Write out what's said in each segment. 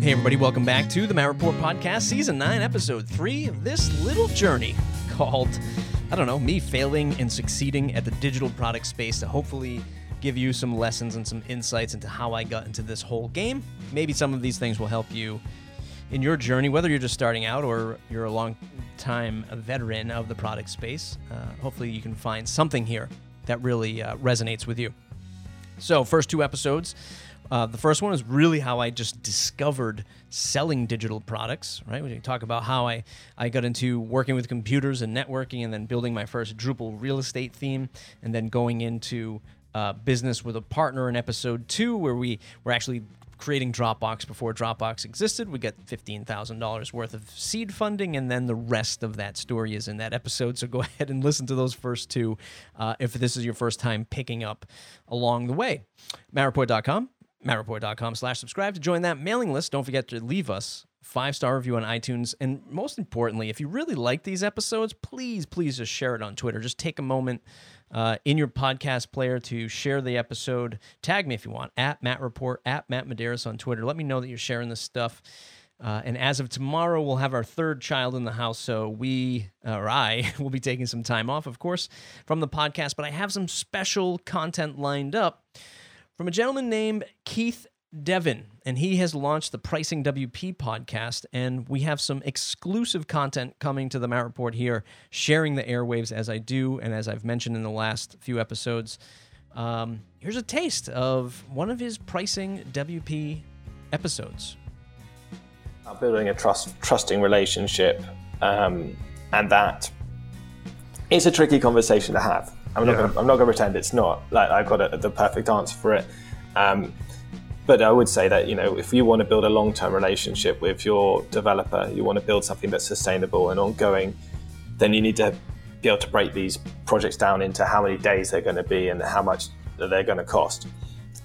Hey, everybody, welcome back to the Matt Report Podcast, Season 9, Episode 3 of this little journey called, I don't know, me failing and succeeding at the digital product space to hopefully give you some lessons and some insights into how I got into this whole game. Maybe some of these things will help you in your journey, whether you're just starting out or you're a long time veteran of the product space. Uh, hopefully, you can find something here that really uh, resonates with you. So, first two episodes uh, the first one is really how I just discovered selling digital products, right? We talk about how I, I got into working with computers and networking and then building my first Drupal real estate theme and then going into uh, business with a partner in episode two, where we were actually creating Dropbox before Dropbox existed. We got $15,000 worth of seed funding, and then the rest of that story is in that episode. So go ahead and listen to those first two uh, if this is your first time picking up along the way. MattReport.com mattreport.com slash subscribe to join that mailing list. Don't forget to leave us five star review on iTunes. And most importantly, if you really like these episodes, please, please just share it on Twitter. Just take a moment uh, in your podcast player to share the episode. Tag me if you want at Matt Report, at Matt Medeiros on Twitter. Let me know that you're sharing this stuff. Uh, and as of tomorrow, we'll have our third child in the house. So we, or I, will be taking some time off, of course, from the podcast. But I have some special content lined up from a gentleman named Keith Devon, and he has launched the Pricing WP podcast. And we have some exclusive content coming to the Matt Report here, sharing the airwaves as I do, and as I've mentioned in the last few episodes. Um, here's a taste of one of his Pricing WP episodes. Building a trust, trusting relationship, um, and that it's a tricky conversation to have. I'm not. Yeah. Gonna, I'm not going to pretend it's not. Like I've got a, the perfect answer for it. Um, but I would say that you know if you want to build a long-term relationship with your developer, you want to build something that's sustainable and ongoing, then you need to be able to break these projects down into how many days they're going to be and how much they're going to cost.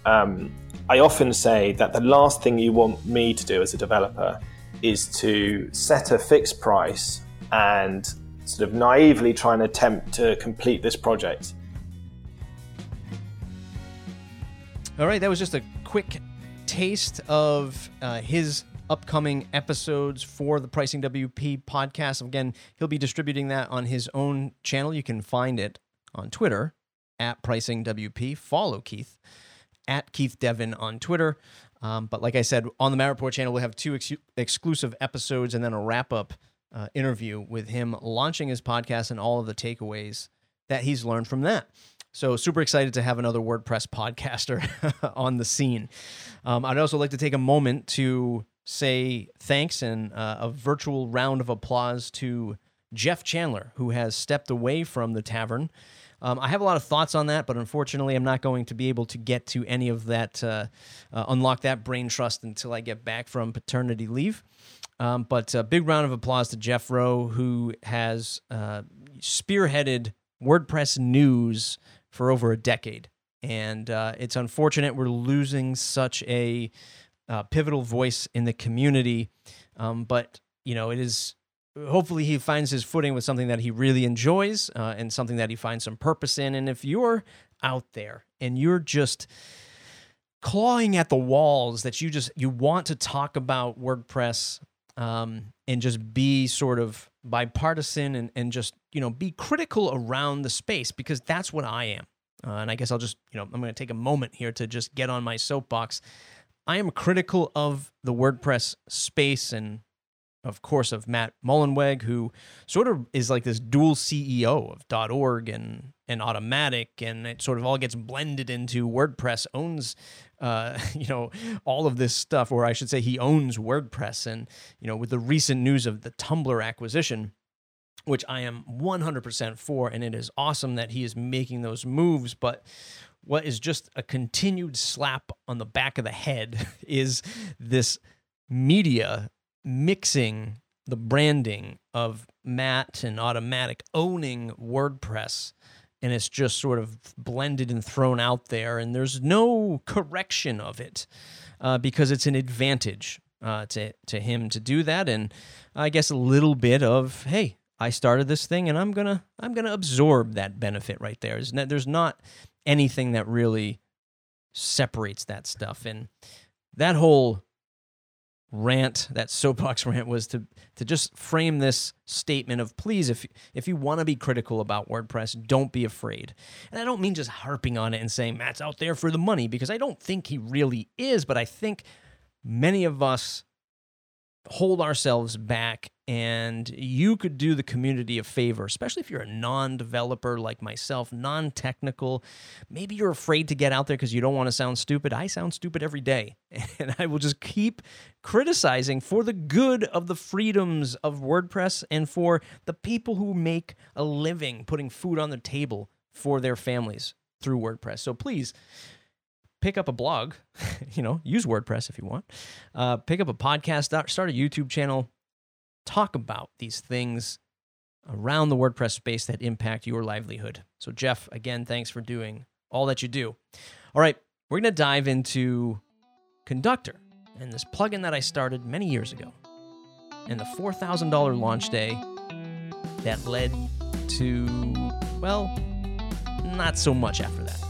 Um, I often say that the last thing you want me to do as a developer is to set a fixed price and sort of naively try and attempt to complete this project. All right, that was just a quick taste of uh, his upcoming episodes for the Pricing WP podcast. Again, he'll be distributing that on his own channel. You can find it on Twitter at Pricing WP. Follow Keith at Keith Devon on Twitter. Um, but like I said, on the Matt Report channel, we'll have two ex- exclusive episodes and then a wrap up uh, interview with him launching his podcast and all of the takeaways that he's learned from that. So, super excited to have another WordPress podcaster on the scene. Um, I'd also like to take a moment to say thanks and uh, a virtual round of applause to Jeff Chandler, who has stepped away from the tavern. Um, I have a lot of thoughts on that, but unfortunately, I'm not going to be able to get to any of that, uh, uh, unlock that brain trust until I get back from paternity leave. Um, but a big round of applause to Jeff Rowe, who has uh, spearheaded WordPress news for over a decade. And uh, it's unfortunate we're losing such a uh, pivotal voice in the community. Um, but, you know, it is hopefully he finds his footing with something that he really enjoys uh, and something that he finds some purpose in. And if you're out there and you're just clawing at the walls that you just you want to talk about WordPress um, and just be sort of bipartisan and, and just you know be critical around the space because that's what I am. Uh, and I guess I'll just you know I'm going to take a moment here to just get on my soapbox. I am critical of the WordPress space and of course of Matt Mullenweg, who sort of is like this dual CEO of .org and and Automattic, and it sort of all gets blended into WordPress owns uh, you know, all of this stuff, or I should say, he owns WordPress. And, you know, with the recent news of the Tumblr acquisition, which I am 100% for, and it is awesome that he is making those moves. But what is just a continued slap on the back of the head is this media mixing the branding of Matt and Automattic owning WordPress and it's just sort of blended and thrown out there, and there's no correction of it uh, because it's an advantage uh, to to him to do that, and I guess a little bit of hey, I started this thing, and I'm gonna I'm gonna absorb that benefit right there. There's there's not anything that really separates that stuff, and that whole rant, that soapbox rant, was to to just frame this statement of please, if if you want to be critical about WordPress, don't be afraid. And I don't mean just harping on it and saying Matt's out there for the money because I don't think he really is, but I think many of us hold ourselves back and you could do the community a favor especially if you're a non-developer like myself non-technical. Maybe you're afraid to get out there because you don't want to sound stupid. I sound stupid every day and i will just keep criticizing for the good of the freedoms of wordpress and for the people who make a living putting food on the table for their families through wordpress. So please pick up a blog, you know, use WordPress if you want. Uh, pick up a podcast, start a YouTube channel, talk about these things around the WordPress space that impact your livelihood. So, Jeff, again, thanks for doing all that you do. All right, we're going to dive into Conductor and this plugin that I started many years ago and the $4,000 launch day that led to, well, not so much after that.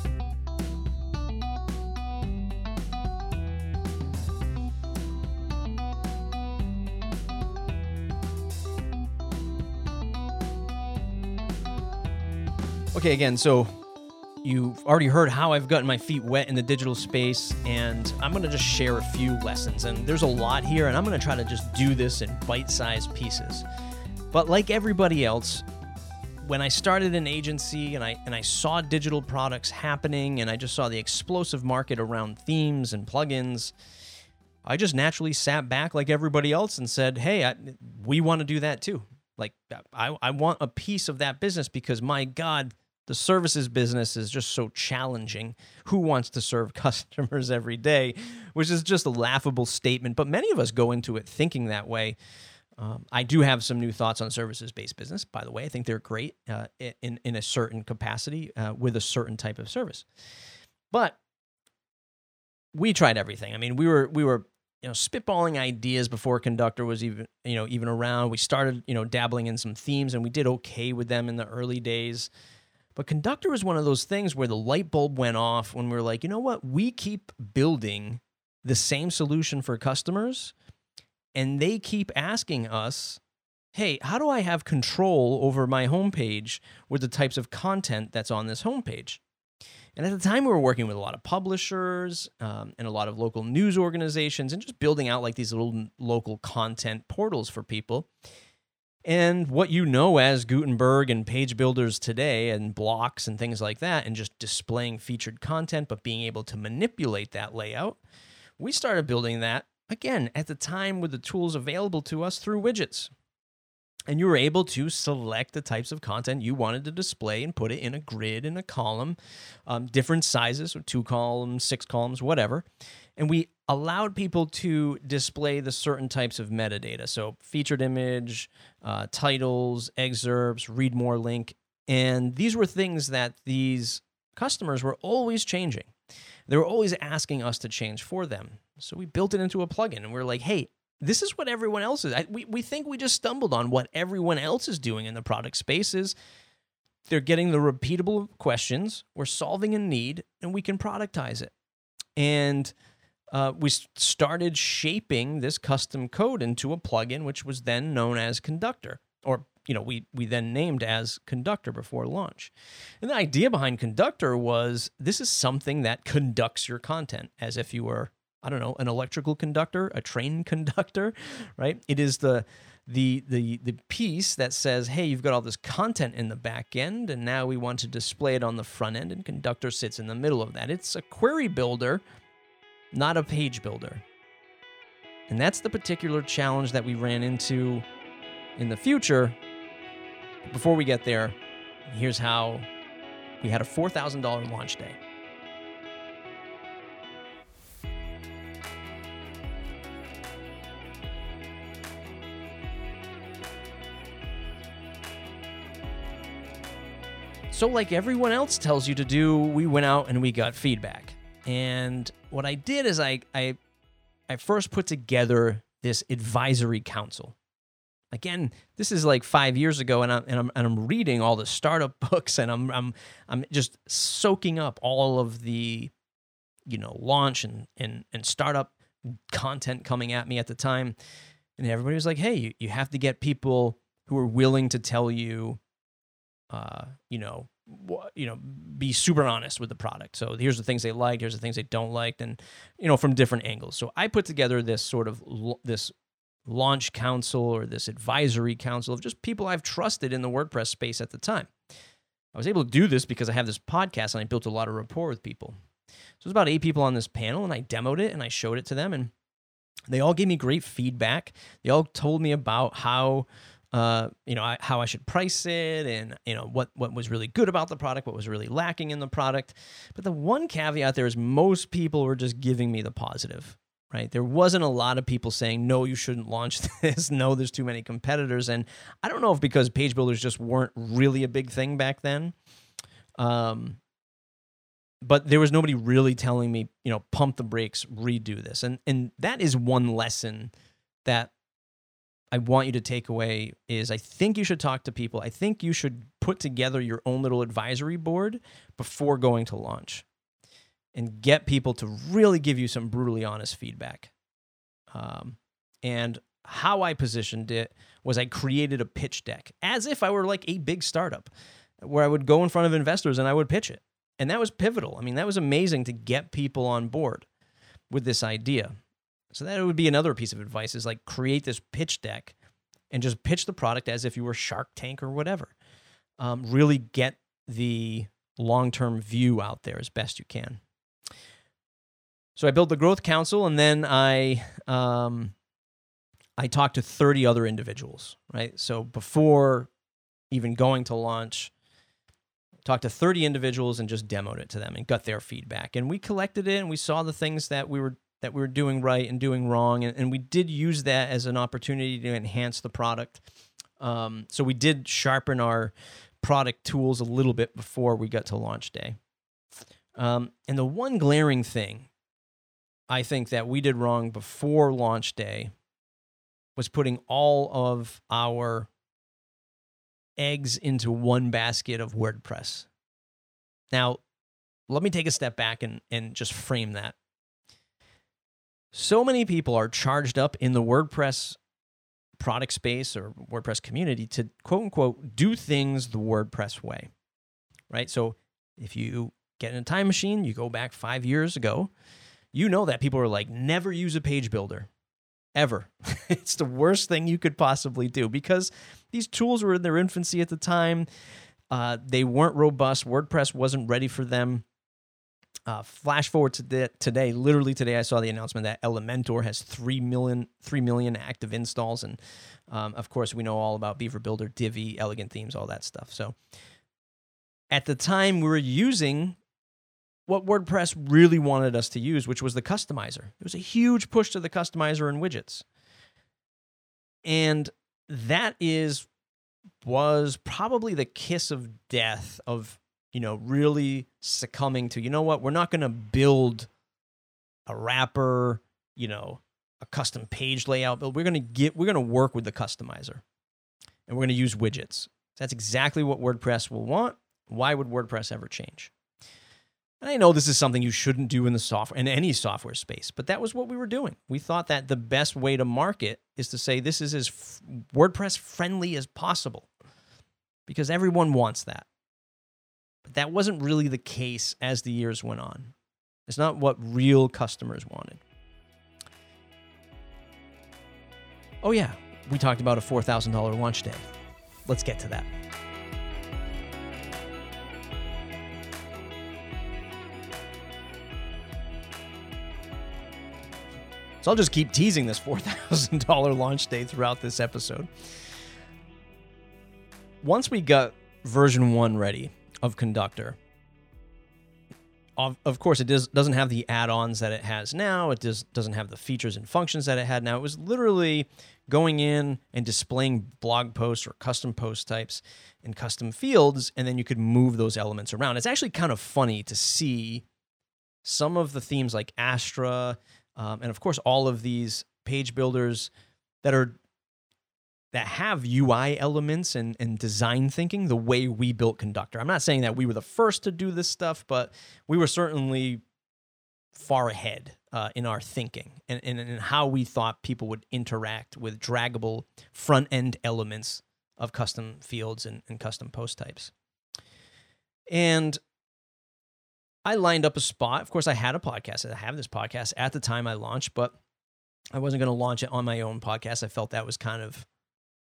Okay, again, so you've already heard how I've gotten my feet wet in the digital space, and I'm to just share a few lessons. And there's a lot here, and I'm to try to just do this in bite sized pieces. But like everybody else, when I started an agency and I and I saw digital products happening and I just saw the explosive market around themes and plugins, I just naturally sat back like everybody else and said, "Hey, I, we want to do that too. Like I I want a piece of that business because my god, the services business is just so challenging. Who wants to serve customers every day? Which is just a laughable statement, but many of us go into it thinking that way. Um, I do have some new thoughts on services based business, by the way. I think they're great uh, in, in a certain capacity uh, with a certain type of service. But we tried everything. I mean, we were, we were, you know, spitballing ideas before Conductor was even, you know, even around. We started, you know, dabbling in some themes and we did okay with them in the early days. But Conductor was one of those things where the light bulb went off when we are like, you know what? We keep building the same solution for customers, and they keep asking us, hey, how do I have control over my homepage with the types of content that's on this homepage? And at the time, we were working with a lot of publishers um, and a lot of local news organizations and just building out like these little local content portals for people. And what you know as Gutenberg and page builders today and blocks and things like that, and just displaying featured content, but being able to manipulate that layout, we started building that again at the time with the tools available to us through widgets. And you were able to select the types of content you wanted to display and put it in a grid, in a column, um, different sizes, so two columns, six columns, whatever. And we allowed people to display the certain types of metadata. So, featured image, uh, titles, excerpts, read more link. And these were things that these customers were always changing. They were always asking us to change for them. So, we built it into a plugin and we are like, hey, this is what everyone else is. I, we, we think we just stumbled on what everyone else is doing in the product spaces. They're getting the repeatable questions, we're solving a need, and we can productize it. And uh, we started shaping this custom code into a plugin, which was then known as Conductor, or you know, we we then named as Conductor before launch. And the idea behind Conductor was this is something that conducts your content as if you were, I don't know, an electrical conductor, a train conductor, right? It is the the the the piece that says, "Hey, you've got all this content in the back end, and now we want to display it on the front end." And Conductor sits in the middle of that. It's a query builder not a page builder. And that's the particular challenge that we ran into in the future. Before we get there, here's how we had a $4,000 launch day. So, like everyone else tells you to do, we went out and we got feedback. And what I did is I I I first put together this advisory council. Again, this is like five years ago, and I'm and I'm, and I'm reading all the startup books, and I'm I'm I'm just soaking up all of the, you know, launch and and and startup content coming at me at the time. And everybody was like, hey, you, you have to get people who are willing to tell you, uh, you know, you know, be super honest with the product. So here's the things they liked, here's the things they don't like, and you know, from different angles. So I put together this sort of this launch council or this advisory council of just people I've trusted in the WordPress space at the time. I was able to do this because I have this podcast and I built a lot of rapport with people. So there's about eight people on this panel, and I demoed it and I showed it to them, and they all gave me great feedback. They all told me about how. Uh, you know I, how I should price it, and you know what what was really good about the product, what was really lacking in the product. But the one caveat there is most people were just giving me the positive right? There wasn't a lot of people saying, no, you shouldn't launch this. no, there's too many competitors. And I don't know if because page builders just weren't really a big thing back then. Um, but there was nobody really telling me, you know, pump the brakes, redo this. And and that is one lesson that I want you to take away is I think you should talk to people. I think you should put together your own little advisory board before going to launch and get people to really give you some brutally honest feedback. Um, and how I positioned it was I created a pitch deck as if I were like a big startup where I would go in front of investors and I would pitch it. And that was pivotal. I mean, that was amazing to get people on board with this idea. So that would be another piece of advice is like create this pitch deck and just pitch the product as if you were Shark Tank or whatever. Um, really get the long term view out there as best you can. So I built the Growth Council, and then I um, I talked to 30 other individuals. Right. So before even going to launch, talked to 30 individuals and just demoed it to them and got their feedback. And we collected it, and we saw the things that we were that we were doing right and doing wrong, and, and we did use that as an opportunity to enhance the product. Um, so we did sharpen our product tools a little bit before we got to launch day. Um, and the one glaring thing I think that we did wrong before launch day was putting all of our eggs into one basket of WordPress. Now, let me take a step back and, and just frame that. So many people are charged up in the WordPress product space or WordPress community to quote unquote do things the WordPress way, right? So if you get in a time machine, you go back five years ago, you know that people are like, never use a page builder ever. it's the worst thing you could possibly do because these tools were in their infancy at the time. Uh, they weren't robust. WordPress wasn't ready for them. Uh, flash forward to the, today, literally today, I saw the announcement that Elementor has 3 million, 3 million active installs. And um, of course, we know all about Beaver Builder, Divi, Elegant Themes, all that stuff. So at the time, we were using what WordPress really wanted us to use, which was the customizer. There was a huge push to the customizer and widgets. And that is was probably the kiss of death of, you know, really succumbing to, you know what, we're not going to build a wrapper, you know, a custom page layout build. We're going to get we're going to work with the customizer. And we're going to use widgets. That's exactly what WordPress will want. Why would WordPress ever change? And I know this is something you shouldn't do in the software in any software space, but that was what we were doing. We thought that the best way to market is to say this is as WordPress friendly as possible because everyone wants that. But that wasn't really the case as the years went on. It's not what real customers wanted. Oh yeah, we talked about a $4,000 launch day. Let's get to that. So I'll just keep teasing this $4,000 launch day throughout this episode. Once we got version one ready of Conductor, of, of course, it does, doesn't have the add ons that it has now. It does, doesn't have the features and functions that it had now. It was literally going in and displaying blog posts or custom post types and custom fields, and then you could move those elements around. It's actually kind of funny to see some of the themes like Astra um, and of course all of these page builders that are that have UI elements and, and design thinking the way we built Conductor. I'm not saying that we were the first to do this stuff, but we were certainly far ahead uh, in our thinking and, and, and how we thought people would interact with draggable front end elements of custom fields and, and custom post types. And I lined up a spot. Of course, I had a podcast. I have this podcast at the time I launched, but I wasn't going to launch it on my own podcast. I felt that was kind of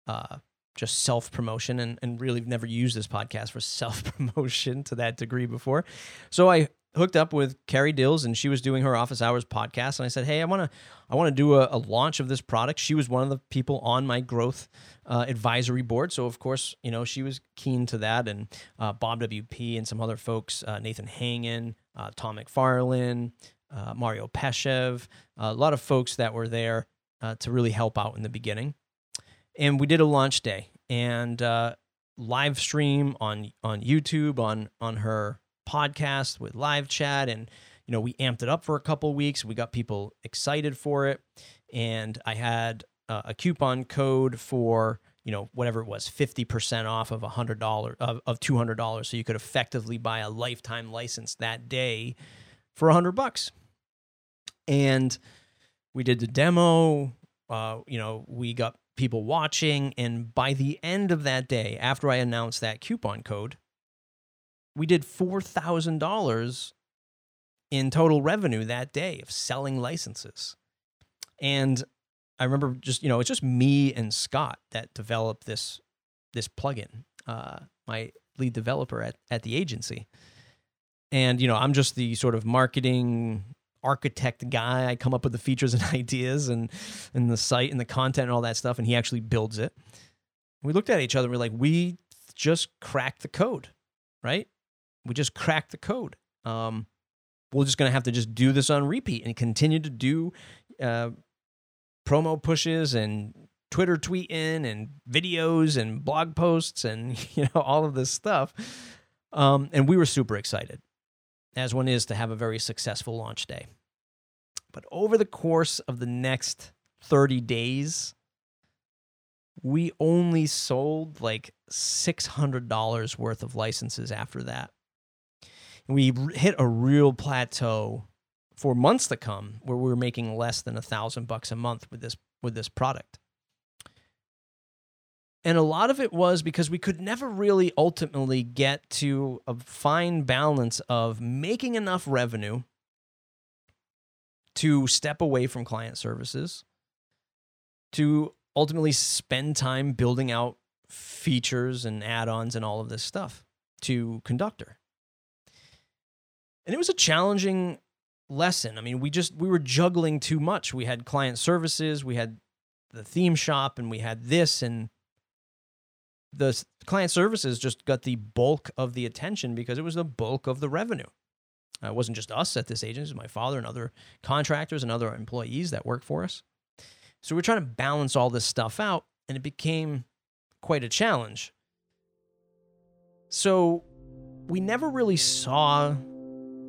uh, just self promotion and, and really never used this podcast for self promotion to that degree before. So I hooked up with Carrie Dills and she was doing her office hours podcast and I said, "Hey, I want to I want to do a, a, launch of this product." She was one of the people on my growth uh, advisory board, so of course, you know, she was keen to that and uh, Bob WP and some other folks, uh, Nathan Hangen, uh, Tom McFarlin, uh, Mario Peshev, a lot of folks that were there uh, to really help out in the beginning. And we did a launch day and live stream on on YouTube on on her podcast with live chat and you know we amped it up for a couple weeks. We got people excited for it. And i had uh, a coupon code for you know whatever it was 50% off of a hundred dollar of, of $200 so you could effectively buy a lifetime license that day for a hundred bucks. And we did the demo. Uh, you know we got people watching and by the end of that day after i announced that coupon code we did $4,000 in total revenue that day of selling licenses. And I remember just, you know, it's just me and Scott that developed this this plugin, uh, my lead developer at, at the agency. And, you know, I'm just the sort of marketing architect guy. I come up with the features and ideas and, and the site and the content and all that stuff. And he actually builds it. We looked at each other and we're like, we just cracked the code, right? We just cracked the code. Um, we're just going to have to just do this on repeat and continue to do uh, promo pushes and Twitter tweeting and videos and blog posts and you know all of this stuff. Um, and we were super excited, as one is to have a very successful launch day. But over the course of the next 30 days, we only sold like $600 worth of licenses after that. We hit a real plateau for months to come where we were making less than a thousand bucks a month with this with this product. And a lot of it was because we could never really ultimately get to a fine balance of making enough revenue to step away from client services to ultimately spend time building out features and add-ons and all of this stuff to conductor and it was a challenging lesson. I mean, we just we were juggling too much. We had client services, we had the theme shop, and we had this, and the client services just got the bulk of the attention because it was the bulk of the revenue. Uh, it wasn't just us at this agency; my father and other contractors and other employees that work for us. So we're trying to balance all this stuff out, and it became quite a challenge. So we never really saw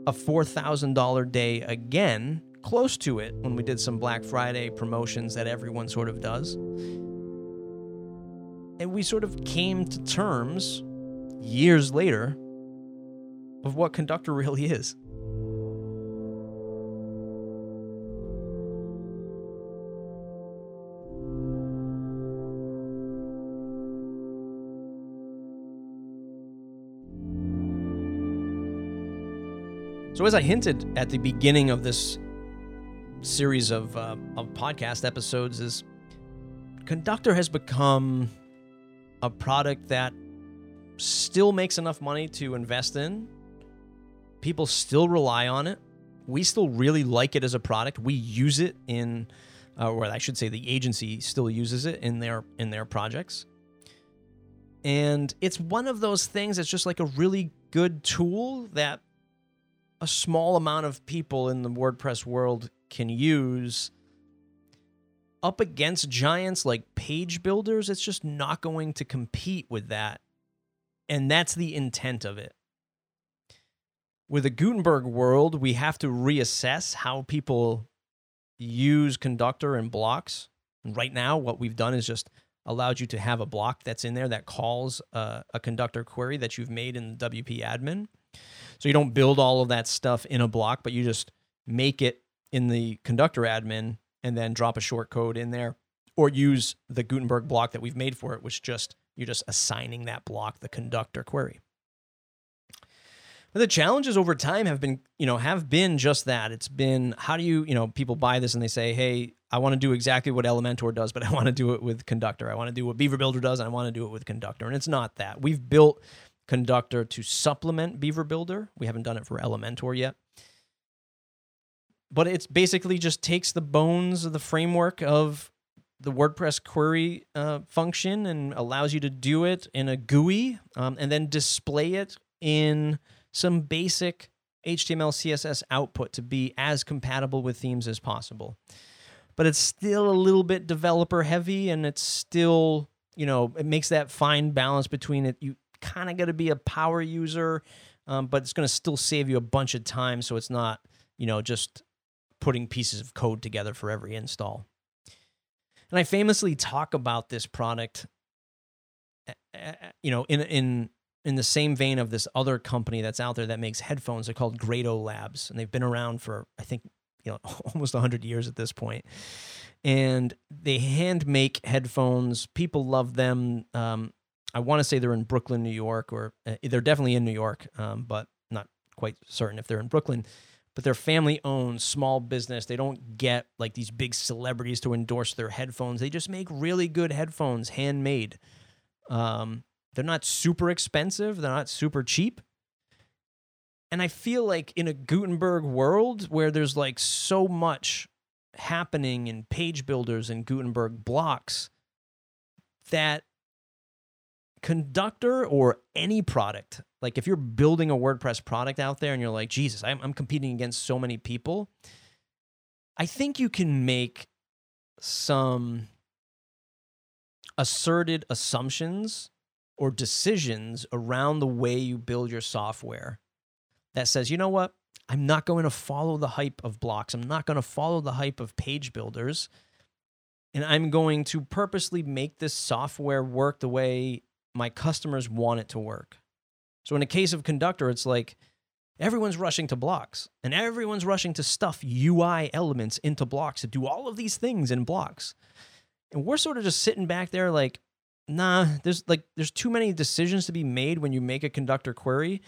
a $4,000 day again, close to it when we did some Black Friday promotions that everyone sort of does. And we sort of came to terms years later of what conductor really is. So, as I hinted at the beginning of this series of, uh, of podcast episodes, is Conductor has become a product that still makes enough money to invest in. People still rely on it. We still really like it as a product. We use it in, uh, or I should say, the agency still uses it in their in their projects. And it's one of those things that's just like a really good tool that a small amount of people in the WordPress world can use up against giants like page builders, it's just not going to compete with that. And that's the intent of it. With the Gutenberg world, we have to reassess how people use conductor and blocks. And right now, what we've done is just allowed you to have a block that's in there that calls a, a conductor query that you've made in WP admin. So you don't build all of that stuff in a block, but you just make it in the conductor admin and then drop a short code in there or use the Gutenberg block that we've made for it, which just you're just assigning that block the conductor query. But the challenges over time have been, you know, have been just that. It's been how do you, you know, people buy this and they say, "Hey, I want to do exactly what Elementor does, but I want to do it with Conductor. I want to do what Beaver Builder does, and I want to do it with Conductor." And it's not that. We've built Conductor to supplement Beaver Builder. We haven't done it for Elementor yet. But it's basically just takes the bones of the framework of the WordPress query uh, function and allows you to do it in a GUI um, and then display it in some basic HTML, CSS output to be as compatible with themes as possible. But it's still a little bit developer heavy and it's still, you know, it makes that fine balance between it. You kind of got to be a power user, um, but it's going to still save you a bunch of time. So it's not, you know, just putting pieces of code together for every install. And I famously talk about this product, you know, in in in the same vein of this other company that's out there that makes headphones. They're called Grado Labs, and they've been around for I think you know almost 100 years at this point. And they hand make headphones. People love them. Um, I want to say they're in Brooklyn, New York, or uh, they're definitely in New York, um, but not quite certain if they're in Brooklyn. But they're family owned, small business. They don't get like these big celebrities to endorse their headphones. They just make really good headphones, handmade. Um, they're not super expensive, they're not super cheap. And I feel like in a Gutenberg world where there's like so much happening in page builders and Gutenberg blocks, that conductor or any product, like if you're building a WordPress product out there and you're like, Jesus, I'm, I'm competing against so many people, I think you can make some asserted assumptions or decisions around the way you build your software that says, you know what? I'm not going to follow the hype of blocks. I'm not going to follow the hype of page builders. And I'm going to purposely make this software work the way my customers want it to work. So, in a case of Conductor, it's like everyone's rushing to blocks and everyone's rushing to stuff UI elements into blocks to do all of these things in blocks. And we're sort of just sitting back there like, nah, there's like there's too many decisions to be made when you make a conductor query.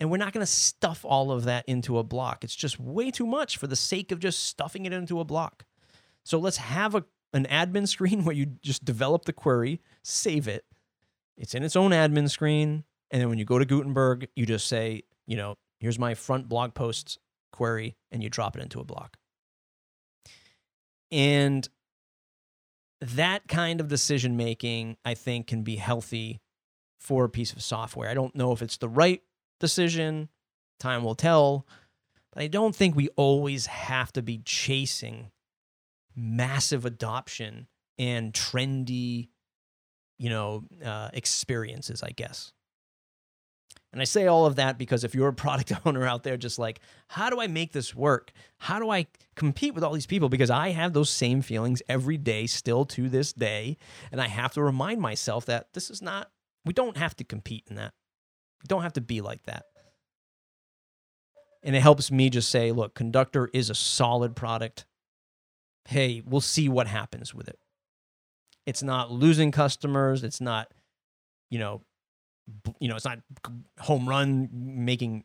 And we're not going to stuff all of that into a block. It's just way too much for the sake of just stuffing it into a block. So let's have a, an admin screen where you just develop the query, save it. It's in its own admin screen. And then when you go to Gutenberg, you just say, you know, here's my front blog posts query, and you drop it into a block. And that kind of decision making, I think, can be healthy for a piece of software. I don't know if it's the right decision, time will tell, but I don't think we always have to be chasing massive adoption and trendy, you know, uh, experiences, I guess. And I say all of that because if you're a product owner out there, just like, how do I make this work? How do I compete with all these people? Because I have those same feelings every day, still to this day. And I have to remind myself that this is not, we don't have to compete in that. We don't have to be like that. And it helps me just say, look, Conductor is a solid product. Hey, we'll see what happens with it. It's not losing customers. It's not, you know, you know, it's not home run making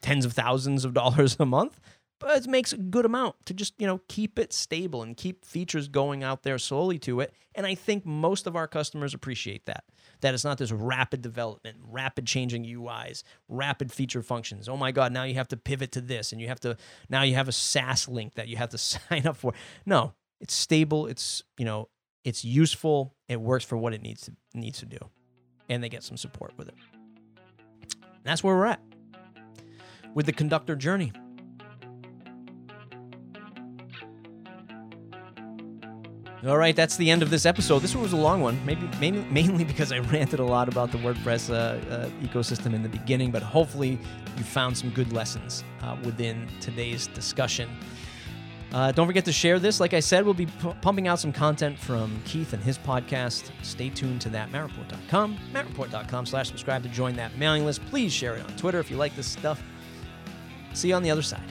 tens of thousands of dollars a month, but it makes a good amount to just, you know, keep it stable and keep features going out there slowly to it. And I think most of our customers appreciate that. That it's not this rapid development, rapid changing UIs, rapid feature functions. Oh my God, now you have to pivot to this and you have to, now you have a SaaS link that you have to sign up for. No, it's stable. It's, you know, it's useful. It works for what it needs to needs to do and they get some support with it. And that's where we're at with the conductor journey. All right, that's the end of this episode. This one was a long one, maybe, maybe mainly because I ranted a lot about the WordPress uh, uh, ecosystem in the beginning, but hopefully you found some good lessons uh, within today's discussion. Uh, don't forget to share this. Like I said, we'll be p- pumping out some content from Keith and his podcast. Stay tuned to that, mattreport.com, mattreport.com slash subscribe to join that mailing list. Please share it on Twitter if you like this stuff. See you on the other side.